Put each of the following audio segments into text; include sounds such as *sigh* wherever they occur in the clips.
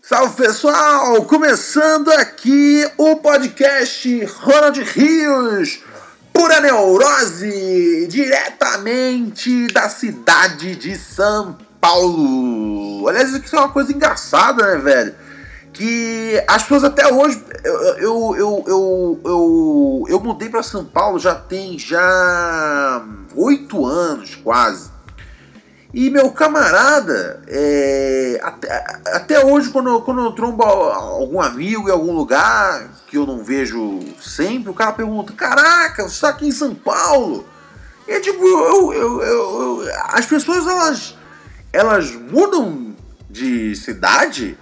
Salve pessoal! Começando aqui o podcast Ronald Rios, pura neurose, diretamente da cidade de São Paulo. Aliás, isso é uma coisa engraçada, né, velho? Que as pessoas até hoje. Eu, eu, eu, eu, eu mudei para São Paulo já tem já oito anos quase. E meu camarada, é, até, até hoje, quando, quando eu trombo algum amigo em algum lugar que eu não vejo sempre, o cara pergunta: Caraca, você está aqui em São Paulo? E é tipo, eu, eu, eu, eu- as pessoas elas, elas mudam de cidade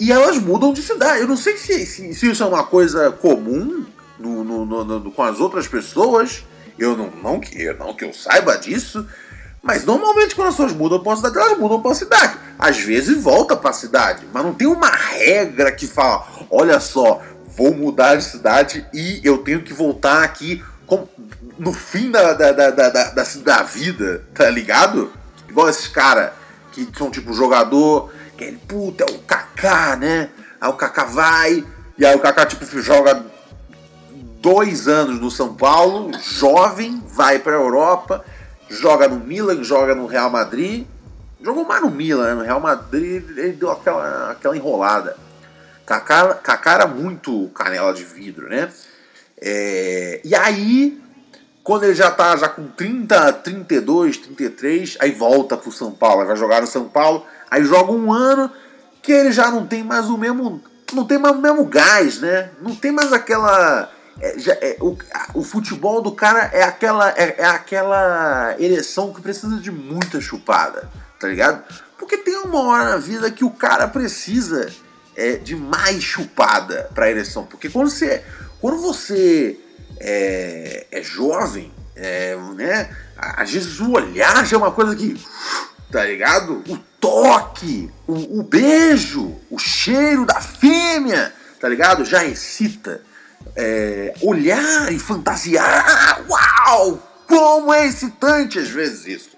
e elas mudam de cidade. Eu não sei se, se, se isso é uma coisa comum no, no- no- com as outras pessoas. Eu não, não, que, eu não que eu saiba disso. Mas normalmente quando as pessoas mudam para uma cidade, elas mudam para a cidade. Às vezes volta para a cidade, mas não tem uma regra que fala: olha só, vou mudar de cidade e eu tenho que voltar aqui no fim da, da, da, da- da vida, tá ligado? Igual esses caras que são tipo jogador, que ele, puta, é o Kaká, né? Aí o Kaká vai, e aí o Kaká tipo joga dois anos no São Paulo, jovem, vai pra Europa, joga no Milan, joga no Real Madrid. Jogou mais no Milan, né? no Real Madrid ele deu aquela, aquela enrolada. Kaká, Kaká era muito canela de vidro, né? É, e aí, quando ele já tá já com 30, 32, 33, aí volta pro São Paulo, vai jogar no São Paulo, aí joga um ano que ele já não tem mais o mesmo, não tem mais o mesmo gás, né? Não tem mais aquela é, já- é, o, o futebol do cara é aquela é, é aquela ereção que precisa de muita chupada, tá ligado? Porque tem uma hora na vida que o cara precisa é, de mais chupada pra ereção, porque quando você quando você é, é jovem, é, né? Às vezes o olhar já é uma coisa que. Tá ligado? O toque, o, o beijo, o cheiro da fêmea, tá ligado? Já excita. É, olhar e fantasiar. Uau! Como é excitante às vezes isso.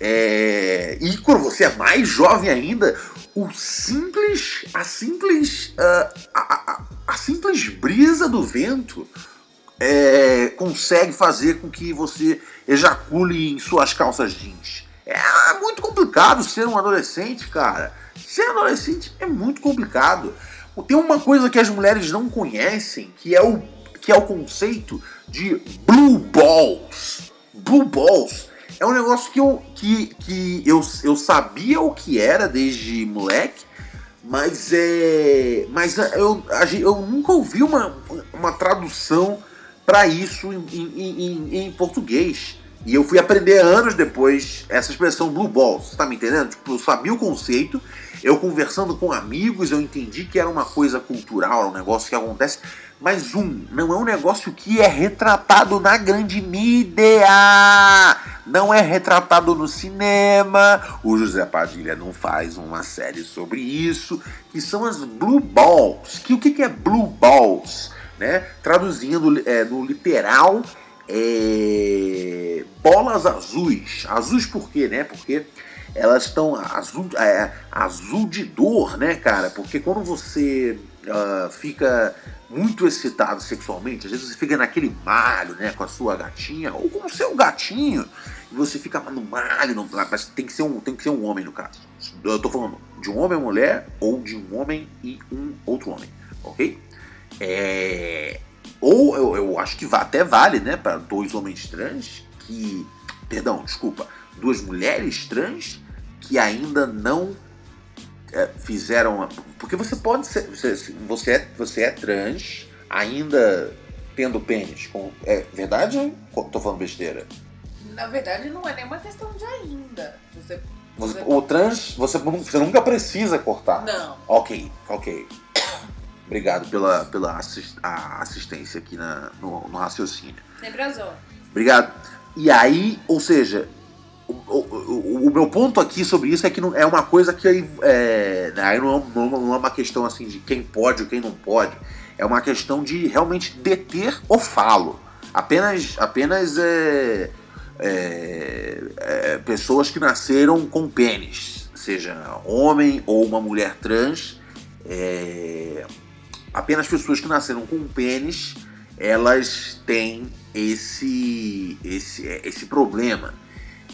É, e quando você é mais jovem ainda, o simples, a simples, ah, a, a- a simples brisa do vento é, consegue fazer com que você ejacule em suas calças jeans. É muito complicado ser um adolescente, cara. Ser adolescente é muito complicado. Tem uma coisa que as mulheres não conhecem, que é o, que é o conceito de blue balls. Blue balls é um negócio que eu, que, que eu, eu sabia o que era desde moleque, mas é. Mas eu, eu nunca ouvi uma, uma tradução para isso em, em, em- em português. E eu fui aprender anos depois essa expressão blue balls, tá me entendendo? Tipo, eu sabia o conceito, eu conversando com amigos, eu entendi que era uma coisa cultural, um negócio que acontece. Mas um, não é um negócio que é retratado na grande mídia. Não é retratado no cinema. O José Padilha não faz uma série sobre isso, que são as blue balls. Que o que que é blue balls? Né? Traduzindo é, no literal, é, bolas azuis. Azuis por quê, né? Porque elas estão azul, é, azul de dor, né, cara? Porque quando você ah, fica muito excitado sexualmente, às vezes você fica naquele malho, né, com a sua gatinha ou com o seu gatinho, e você fica no malho, mas tem que ser um, tem que ser um homem no caso. Eu tô falando de um homem e mulher ou de um homem e um outro homem, ok? É, ou eu, eu acho que até vale, né, para dois homens trans que, perdão, desculpa, duas mulheres trans que ainda não é, fizeram, a- porque você pode ser, você, você é, você é trans ainda tendo pênis, com, é verdade? ou Tô falando besteira. Na verdade, não é nenhuma questão de ainda. Você Você- o trans, você, você nunca precisa cortar. Não. Ok, ok. Obrigado pela, pela assis- a assistência aqui na, no, no raciocínio. Sempre a zona. Obrigado. E aí, ou seja, o, o- o- meu ponto aqui sobre isso é que não, é uma coisa que aí, é, aí não, é, não- não é uma questão assim de quem pode ou quem não pode. É uma questão de realmente deter o falo. Apenas, apenas é, é, é, pessoas que nasceram com pênis, seja homem ou uma mulher trans, é, apenas pessoas que nasceram com pênis, elas têm esse, esse, esse problema,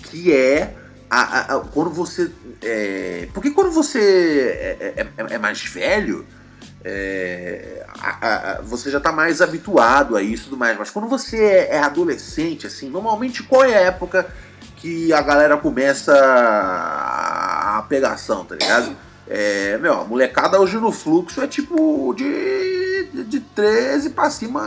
que é a- a- a- quando você. É, porque quando você é, é- é- é mais velho, é, a- você já está mais habituado a isso tudo mais. Mas quando você é, é adolescente, assim, normalmente qual é a época que a galera começa a pegação, tá ligado? É, meu, a molecada hoje no fluxo é tipo de, de, de 13 pra cima,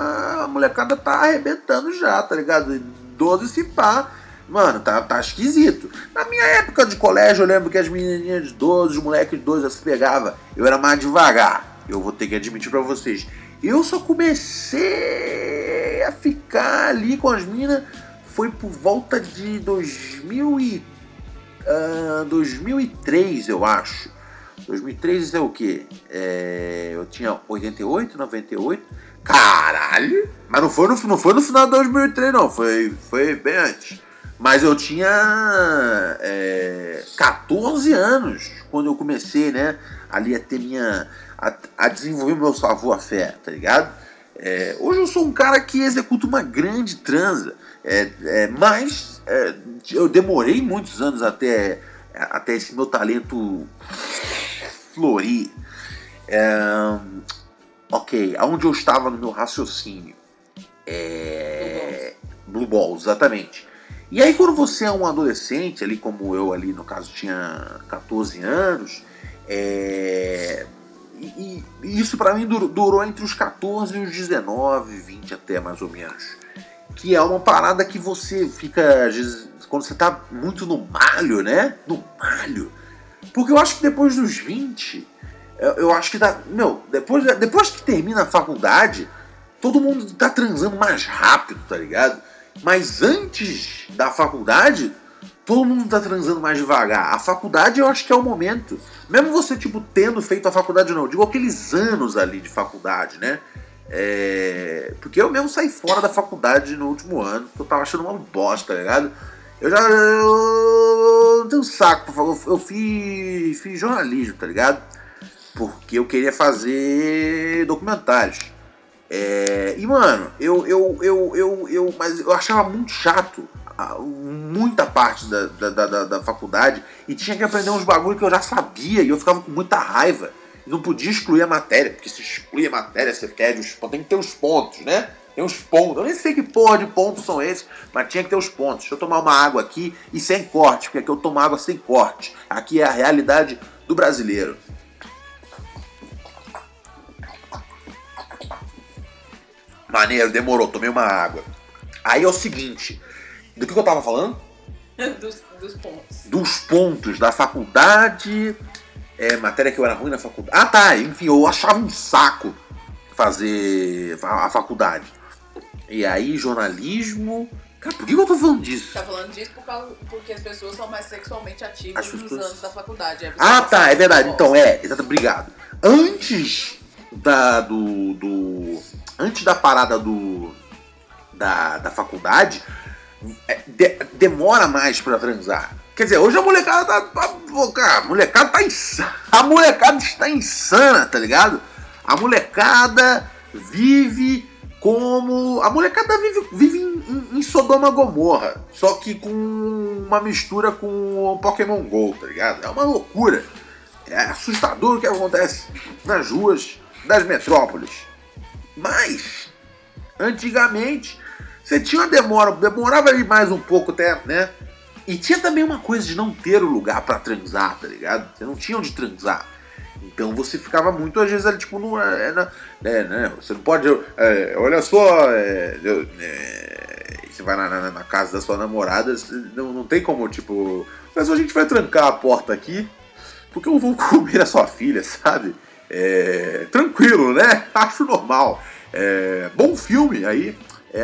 a molecada tá arrebentando já, tá ligado? 12 se pá. Mano, tá, tá esquisito. Na minha época de colégio, eu lembro que as menininhas de 12, os moleques de 12 já se pegava. Eu era mais devagar. Eu vou ter que admitir pra vocês. Eu só comecei a ficar ali com as minas. Foi por volta de 2000 e, ah, 2003, eu acho. 2003 é o quê? É, eu tinha 88, 98. Caralho! Mas não foi no, não foi no final de 2003, não. Foi, foi bem antes. Mas eu tinha é, 14 anos quando eu comecei, né? Ali a ter minha. a, a desenvolver meu savoir-faire, tá ligado? É, hoje eu sou um cara que executa uma grande transa. É, é, mas é, eu demorei muitos anos até, até esse meu talento florir. É, ok, aonde eu estava no meu raciocínio? É, Blue Balls, exatamente. E aí quando você é um adolescente, ali como eu ali no caso tinha 14 anos, é, e, e isso pra mim durou, durou entre os 14 e os 19, 20 até mais ou menos. Que é uma parada que você fica, quando você tá muito no malho, né? No malho. Porque eu acho que depois dos 20, eu, eu acho que dá. Meu, depois, depois que termina a faculdade, todo mundo tá transando mais rápido, tá ligado? Mas antes da faculdade, todo mundo tá transando mais devagar. A faculdade eu acho que é o momento. Mesmo você, tipo, tendo feito a faculdade, não, digo aqueles anos ali de faculdade, né? É, Porque eu mesmo saí fora da faculdade no último ano, porque eu tava achando uma bosta, tá ligado? Eu já. Não tenho saco pra falar. Eu fiz, fiz jornalismo, tá ligado? Porque eu queria fazer documentários. É, e, mano, eu, eu, eu, eu, eu, mas eu achava muito chato muita parte da, da, da, da- da faculdade e tinha que aprender uns bagulho que eu já sabia e eu ficava com muita raiva. Não podia excluir a matéria, porque se exclui a matéria, você perde os pontos. Tem que ter os pontos, né? Tem os pontos. Eu nem sei que porra de pontos são esses, mas tinha que ter os pontos. Deixa eu tomar uma água aqui e sem corte, porque aqui eu tomo água sem corte. Aqui é a realidade do brasileiro. Maneiro, demorou, tomei uma água. Aí é o seguinte, do que eu tava falando? *laughs* dos, dos pontos. Dos pontos da faculdade, é, matéria que eu era ruim na faculdade. Ah tá, enfim, eu achava um saco fazer a faculdade. E aí, jornalismo. Cara, por que eu tô falando disso? Tá falando disso por causa, porque as pessoas são mais sexualmente ativas As nos anos da faculdade. Você Ah, tá, é verdade. Então, é, exato, obrigado. Antes da do, do antes da parada do da, da faculdade, é, de- demora mais pra transar. Quer dizer, hoje a molecada tá, tá a molecada tá insana. A molecada está insana, tá ligado? A molecada vive como a molecada vive, vive em, em- Sodoma Gomorra, só que com uma mistura com Pokémon GO, tá ligado? É uma loucura. É assustador o que acontece nas ruas das metrópoles. Mas, antigamente, você tinha uma demora, demorava ali mais um pouco até, né? E tinha também uma coisa de não ter o lugar pra transar, tá ligado? Você não tinha onde transar. Então você ficava muito, às vezes, ali, tipo, no, é, é, né? Você não pode. é, olha só, é, é, você vai na, na- na casa da sua namorada, não, não tem como, tipo, Mas a gente vai trancar a porta aqui, porque eu vou *laughs* comer a sua filha, sabe? É, tranquilo, né? *laughs* Acho normal. É, bom filme aí.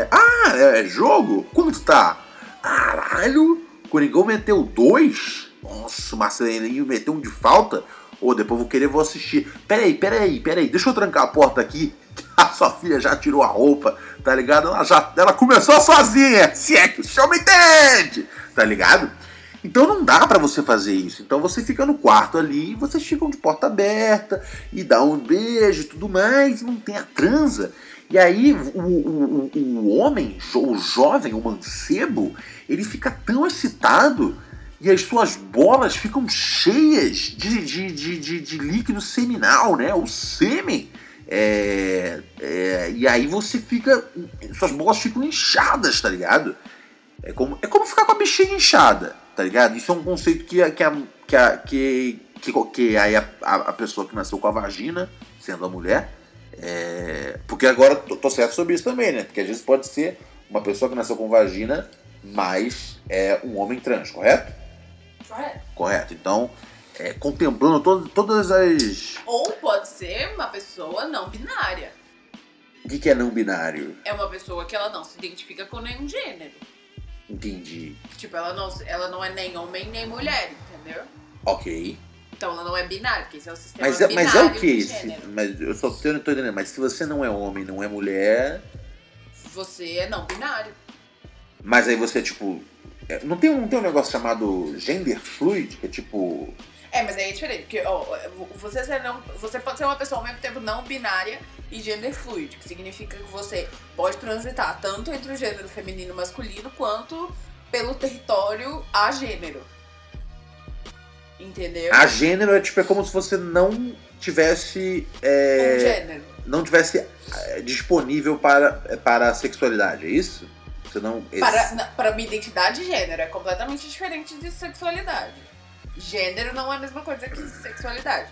Ah, é jogo? Tu tá? Caralho, Coringão meteu dois? Nossa, o Marcelinho meteu um de falta? Oh, depois vou querer, vou assistir. Peraí, peraí, peraí, deixa eu trancar a porta aqui. *laughs* A sua filha já tirou a roupa, tá ligado? Ela já ela começou sozinha, se é que o senhor me entende, tá ligado? Então não dá para você fazer isso. Então você fica no quarto ali, vocês ficam de porta aberta e dá um beijo e tudo mais, não tem a transa. E aí o, o, o, o homem, o jovem, o mancebo, ele fica tão excitado e as suas bolas ficam cheias de, de, de, de, de líquido seminal, né? O sêmen. É, é, e aí você fica. Suas bolas ficam inchadas, tá ligado? É como, é como ficar com a bexiga inchada, tá ligado? Isso é um conceito que, que, a, que, a, que, que, que aí a, a, pessoa que nasceu com a vagina, sendo a mulher. É, porque agora tô, tô certo sobre isso também, né? Porque às vezes pode ser uma pessoa que nasceu com vagina, mas é um homem trans, correto? Correto. Correto. Então, é, contemplando todo, todas as. Ou pode ser uma pessoa não binária. O que, que é não binário? É uma pessoa que ela não se identifica com nenhum gênero. Entendi. Tipo, ela não, ela não é nem homem nem mulher, entendeu? Ok. Então ela não é binária, porque esse é o sistema Mas, é- binário mas é o que gênero. Mas eu só tô entendendo. Mas se você não é homem, não é mulher. Você é não binário. Mas aí você, tipo. É, Não tem um, não tem um negócio chamado gender fluid, que é tipo. É, mas aí é diferente, porque ó, você, ser não, você pode ser uma pessoa ao mesmo tempo não binária e gender fluid, que significa que você pode transitar tanto entre o gênero feminino e masculino quanto pelo território a gênero. Entendeu? A gênero é tipo, é como se você não tivesse. é, Um gênero. não tivesse é, disponível para, para a sexualidade, é isso? Você não. Para, na- para minha identidade de gênero é completamente diferente de sexualidade. Gênero não é a mesma coisa que sexualidade.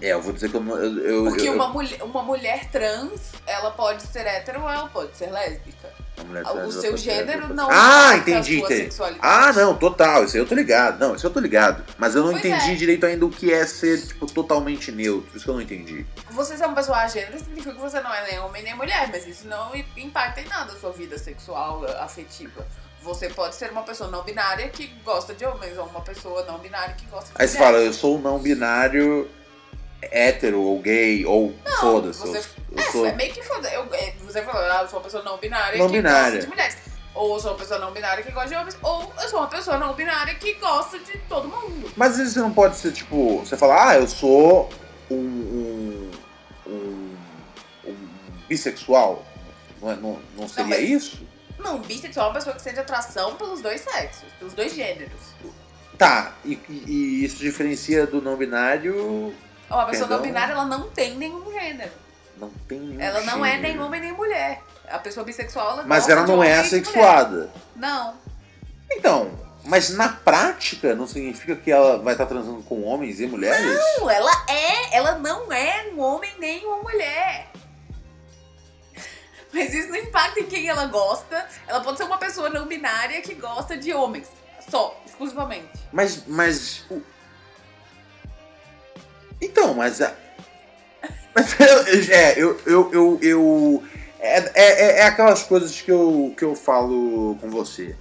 É, eu vou dizer que eu. Eu, eu, Porque eu- uma, mulher, uma mulher trans, ela pode ser hétero ou ela pode ser lésbica. A mulher O seu gênero não ser- Ah, entendi, entendi. Ah, não, total. Isso aí eu tô ligado. Não, isso eu tô ligado. Mas eu não Pois entendi é. direito ainda o que é ser, tipo, totalmente neutro. Isso que eu não entendi. Você ser uma pessoa agênero significa que você não é nem homem nem mulher, mas isso não impacta em nada a sua vida sexual, afetiva. Você pode ser uma pessoa não binária que gosta de homens, ou uma pessoa não binária que gosta de Aí você mulheres. fala, eu sou um não binário hétero ou gay, ou foda-se. você- É, sou. é meio que foda. Eu, é, você falou, ah, eu sou uma pessoa não binária Não que binária. gosta de mulheres. Ou eu sou uma pessoa não binária que gosta de homens, ou eu sou uma pessoa não binária que gosta de todo mundo. Mas isso não pode ser, tipo, você fala, ah, eu sou um. um, um, um bissexual. Não, é- não, não seria mas- isso? Não, bissexual é uma pessoa que sente atração pelos dois sexos, pelos dois gêneros. Tá, e- e isso diferencia do não binário. Uma pessoa não Perdão? binária, ela não tem nenhum gênero. Não tem nenhum Ela não é nem gênero. homem nem mulher. A pessoa bissexual, ela Mas ela não é assexuada. Não. Então, mas na prática não significa que ela vai estar transando com homens e mulheres? Não, ela é, ela não é um homem nem uma mulher. *laughs* Mas isso não impacta em quem ela gosta. Ela pode ser uma pessoa não binária que gosta de homens. Só, exclusivamente. Mas, mas. Então, mas. a- Mas *laughs* eu- é, eu. eu, eu, eu é, é, é aquelas coisas que eu, que eu falo com você.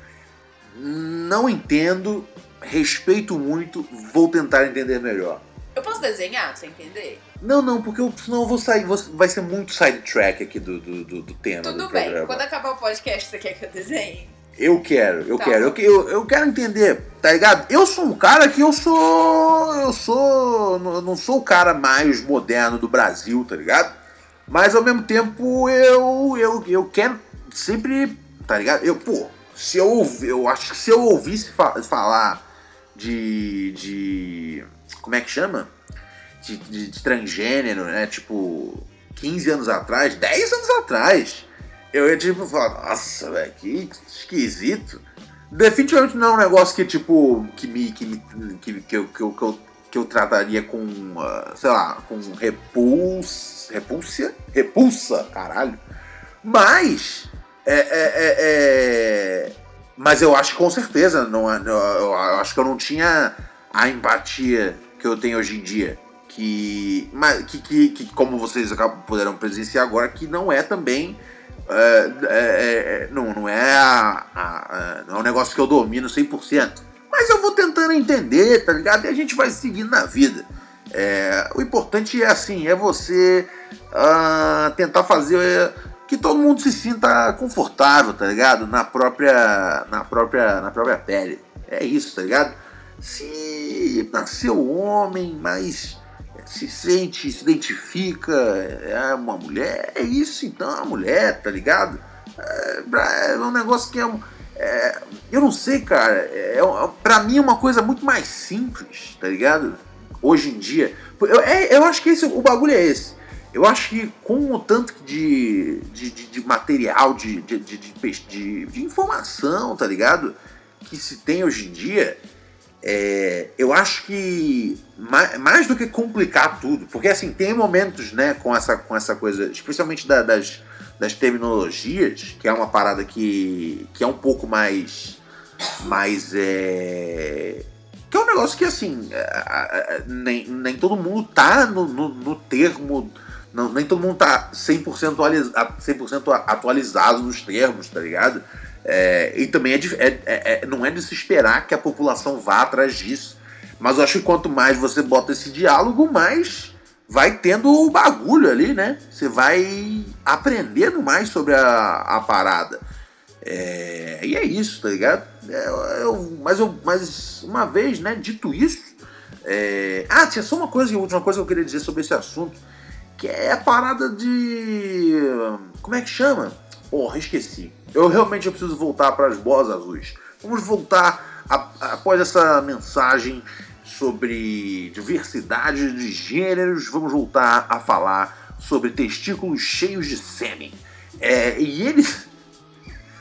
Não entendo, respeito muito, vou tentar entender melhor. Eu posso desenhar você entender? Não, não, porque eu, senão eu vou sair. vou- vai ser muito sidetrack aqui do, do, do, do tema Tudo do bem. programa. Quando acabar o podcast, você quer que eu desenhe? Eu quero, eu Tá quero. Eu, eu, quero entender, tá ligado? Eu sou um cara que eu sou. Eu sou. Eu não sou o cara mais moderno do Brasil, tá ligado? Mas ao mesmo tempo eu. Eu, eu quero sempre. Tá ligado? Eu, pô, se eu ouvi, eu acho que se eu ouvisse fa- falar de. de. Como é que chama? De, de, de transgênero, né? Tipo, 15 anos atrás, 10 anos atrás. Eu ia tipo falar, nossa, velho, que esquisito. Definitivamente não é um negócio que, tipo, que me. que, me, que, que, eu, que, eu, que, eu, que eu trataria com, ah, sei lá, com repulsa. Repulsa? Repulsa, caralho. Mas. É, é, é, é, Mas eu acho que com certeza, não, é- eu acho que eu não tinha a empatia que eu tenho hoje em dia. Que, que, que, que como vocês puderam presenciar agora, que não é também. É, é, é, não, não é a, a- a- não é um negócio que eu domino 100%. Mas eu vou tentando entender, tá ligado? E a gente vai seguindo na vida. É, o importante é assim, é você ah, tentar fazer que todo mundo se sinta confortável, tá ligado? Na própria, na própria, na própria pele. É isso, tá ligado? Se nasceu homem, mas se sente, se identifica, é uma mulher, é isso então, é uma mulher, tá ligado? É, é um negócio que é, é, eu não sei, cara. É, é, pra mim é uma coisa muito mais simples, tá ligado? Hoje em dia. Eu, é- eu acho que esse, o bagulho é esse. Eu acho que com o tanto de, de, de- de material, de, de, de- de informação, tá ligado? Que se tem hoje em dia, é, eu acho que mais, mais do que complicar tudo, porque assim, tem momentos, né, com essa, com essa coisa, especialmente da- das, das terminologias, que é uma parada que, que é um pouco mais. mais é, que é um negócio que, assim, é, é, é, nem, nem todo mundo tá no, no, no termo. Não, nem todo mundo tá 100%, atualiza, 100 atualizado nos termos, tá ligado? É, e também é, é- é- é- não é de se esperar que a população vá atrás disso. Mas eu acho que quanto mais você bota esse diálogo, mais vai tendo o bagulho ali, né? Você vai aprendendo mais sobre a, a parada. É, e é isso, tá ligado? É, eu- mas, eu, mas uma vez, né, dito isso. ah, tinha só uma coisa, última coisa que eu queria dizer sobre esse assunto. Que é a parada de. Como é que chama? Porra, esqueci. Eu realmente eu preciso voltar para as bolas azuis. Vamos voltar a- após essa mensagem sobre diversidade de gêneros. Vamos voltar a falar sobre testículos cheios de sêmen. É, e eles.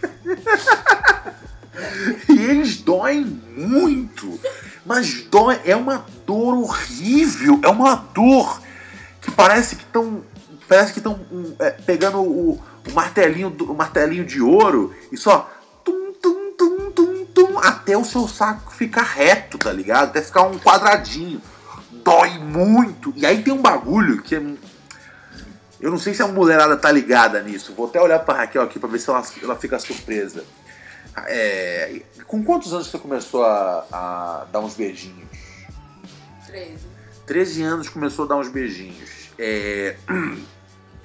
*laughs* e eles doem muito. Mas dói, é uma dor horrível. É uma dor parece que estão. Parece que estão pegando o, o martelinho, do- o martelinho de ouro e só. Tum, tum, tum, tum, tum, até o seu saco ficar reto, tá ligado? Até ficar um quadradinho. Dói muito. E aí tem um bagulho que é. Eu não sei se a mulherada tá ligada nisso. Vou até olhar pra Raquel aqui pra ver se ela, ela fica surpresa. É, com quantos anos você começou a, a dar uns beijinhos? 13. 13 anos começou a dar uns beijinhos. É, *clears throat*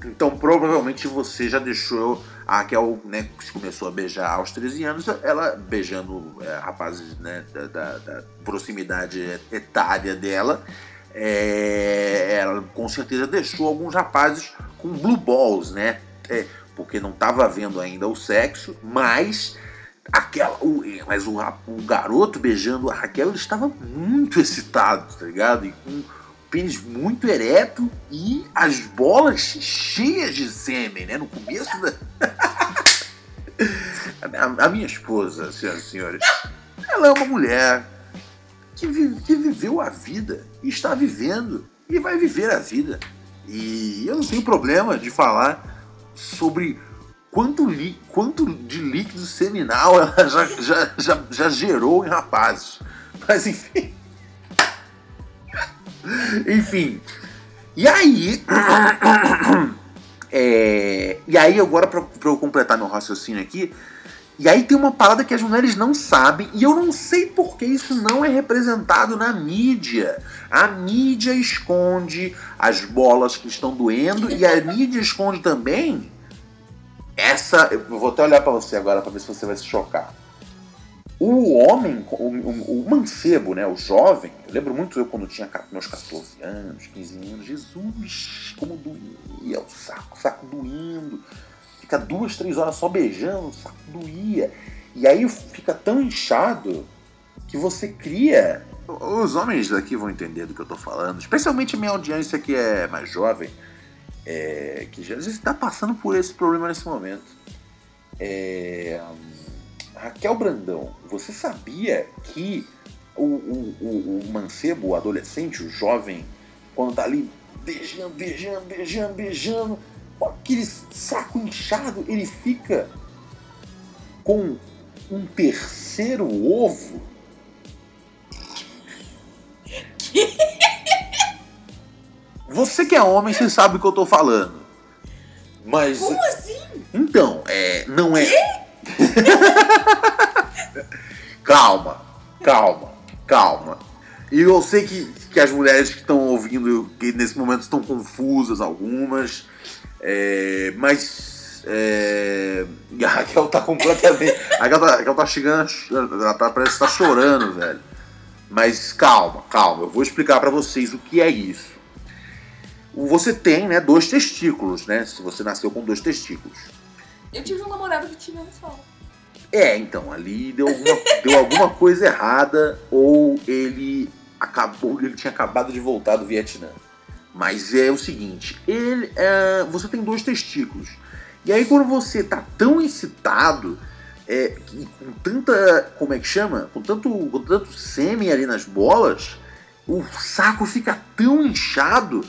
Então provavelmente você já deixou a Raquel, né, que começou a beijar aos 13 anos, ela beijando é, rapazes né, da, da- da proximidade etária dela. é, ela com certeza deixou alguns rapazes com blue balls, né? É, porque não estava vendo ainda o sexo, mas aquela, o, mas o, o garoto beijando a Raquel ele estava muito excitado, tá ligado? E com pênis muito ereto e as bolas cheias de sêmen, né? No começo da. *laughs* a, minha esposa, senhoras e senhores, ela é uma mulher que, que viveu a vida está vivendo e vai viver a vida. E eu não tenho problema de falar sobre quanto, li- quanto de líquido seminal ela *laughs* já, já, já, já gerou em rapazes. Mas enfim. Enfim. E aí. *coughs* é, e aí, agora, pra, pra eu completar meu raciocínio aqui. E aí tem uma parada que as mulheres não sabem, e eu não sei por que isso não é representado na mídia. A mídia esconde as bolas que estão doendo, e a mídia esconde também essa. Eu vou até olhar pra você agora pra ver se você vai se chocar. O homem, o, o- o mancebo, né, o jovem, eu lembro muito eu quando tinha meus 14 anos, 15 anos, Jesus, como doía o saco, o saco doendo. Fica duas, três horas só beijando, o saco doía. E aí fica tão inchado que você cria. Os homens daqui vão entender do que eu tô falando, especialmente minha audiência que é mais jovem, é, que já está passando por esse problema nesse momento. É, Raquel Brandão, você sabia que o, o, o, o mancebo, o adolescente, o jovem, quando tá ali beijando, beijando, beijando, beijando, com aquele saco inchado, ele fica com um terceiro ovo? Você que é homem, você sabe o que eu tô falando. Mas. Como assim? Então, é. Não é. *laughs* calma, calma, calma. E eu sei que, que as mulheres que estão ouvindo, que nesse momento estão confusas, algumas. É, mas. É, *laughs* a Raquel tá completamente. A Raquel tá, a Raquel tá chegando. Ela tá, parece que tá chorando, velho. Mas calma, calma. Eu vou explicar para vocês o que é isso. Você tem, né, dois testículos, né? Se você nasceu com dois testículos. Eu tive um namorado que tinha um só. É, então, ali deu alguma, deu alguma coisa errada ou ele acabou, ele tinha acabado de voltar do Vietnã. Mas é o seguinte, ele, é, você tem dois testículos. E aí quando você tá tão excitado, é, com tanta, como é que chama? Com tanto, com tanto sêmen ali nas bolas, o saco fica tão inchado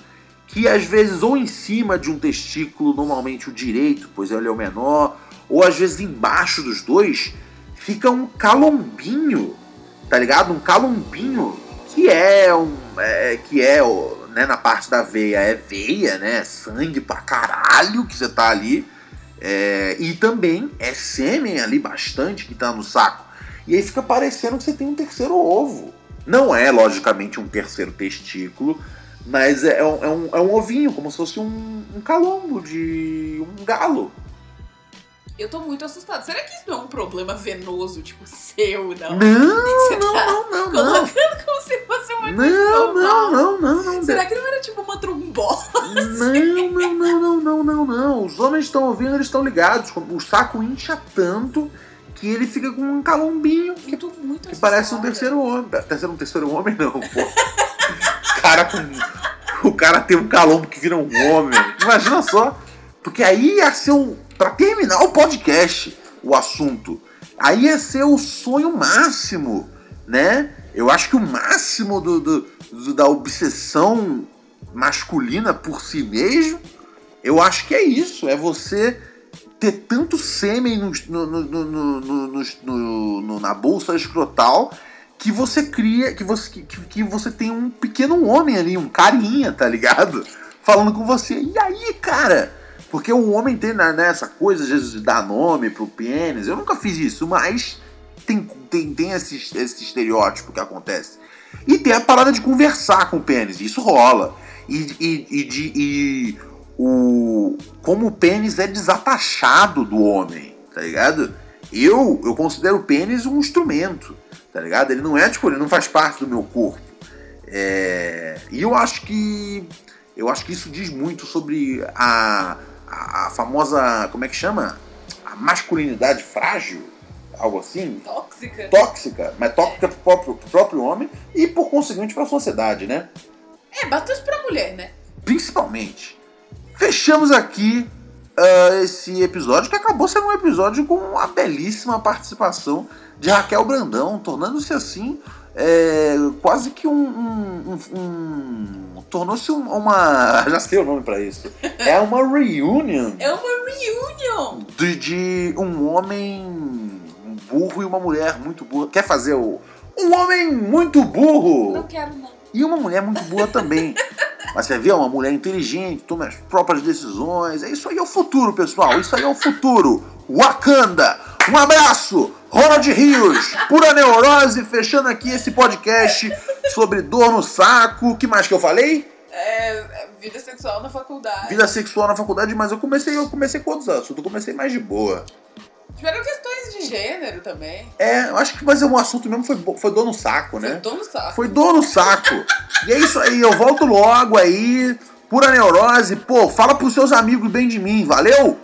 que às vezes ou em cima de um testículo, normalmente o direito, pois ele é o menor, ou às vezes embaixo dos dois, fica um calombinho, tá ligado? Um calombinho que é um é, que é né, na parte da veia é veia, né? Sangue pra caralho que você tá ali. É, e também é sêmen ali bastante que tá no saco. E aí fica parecendo que você tem um terceiro ovo. Não é, logicamente, um terceiro testículo, mas é, é, um, é, um, é ovinho, como se fosse um, um calombo de um galo. Eu tô muito assustada. Será que isso não é um problema venoso, tipo, seu, não? Não, Você não, tá não, não, não. Colocando como se fosse uma coisa Não, normal. não, não, não, não. Será que não era tipo uma trombose? Não, não, não, não, não, não, não. Os homens estão ouvindo, eles estão ligados. O saco incha tanto que ele fica com um calombinho que, Eu tô muito que parece um terceiro homem. Terceiro, um terceiro homem, não, pô. Cara com. O cara tem um calombo que vira um homem. Imagina só. Porque aí ia ser o. Pra terminar o podcast, o assunto. Aí ia ser o sonho máximo, né? Eu acho que o máximo do, do- do- da obsessão masculina por si mesmo, eu acho que é isso. É você ter tanto sêmen no- no- no- na bolsa escrotal que você cria, que você, que, que você tem um pequeno homem ali, um carinha, tá ligado? Falando com você. E aí, cara? Porque o homem tem né, essa coisa, às vezes, de dar nome pro pênis. Eu nunca fiz isso, mas tem, tem, tem esse, esse estereótipo que acontece. E tem a parada de conversar com o pênis, isso rola. E, e, e de. E o, como o pênis é desatachado do homem, tá ligado? Eu, eu considero o pênis um instrumento, tá ligado? Ele não é, tipo, ele não faz parte do meu corpo. É, e eu acho que. Eu acho que isso diz muito sobre a, a, a famosa. Como é que chama? A masculinidade frágil? Algo assim? Tóxica? Tóxica, mas tóxica pro próprio, pro próprio homem e por conseguinte pra sociedade, né? É, bastante pra mulher, né? Principalmente. Fechamos aqui ah, esse episódio, que acabou sendo um episódio com uma belíssima participação de Raquel Brandão, tornando-se assim é, quase que um. um- um- Tornou-se um- uma. *laughs* Já sei o nome pra isso. É uma reunion É uma reunion! de, de um homem burro e uma mulher muito burra. Quer fazer o. Um homem muito burro! Não quero, não. E uma mulher muito boa também. Mas você vê, uma mulher inteligente, toma as próprias decisões. É Isso aí é o futuro, pessoal. Isso aí é o futuro. Wakanda. Um abraço. Ronald Rios. Pura neurose. Fechando aqui esse podcast sobre dor no saco. O que mais que eu falei? É, vida sexual na faculdade. Vida sexual na faculdade, mas eu comecei, eu comecei com outros assuntos. Eu comecei mais de boa. Tiveram questões de gênero também. É, eu acho que mas o assunto mesmo foi, foi dor no saco, né? Foi todo no saco. Foi dor no saco. E é isso aí, eu volto logo aí. Pura neurose. Pô, fala pros seus amigos bem de mim, valeu?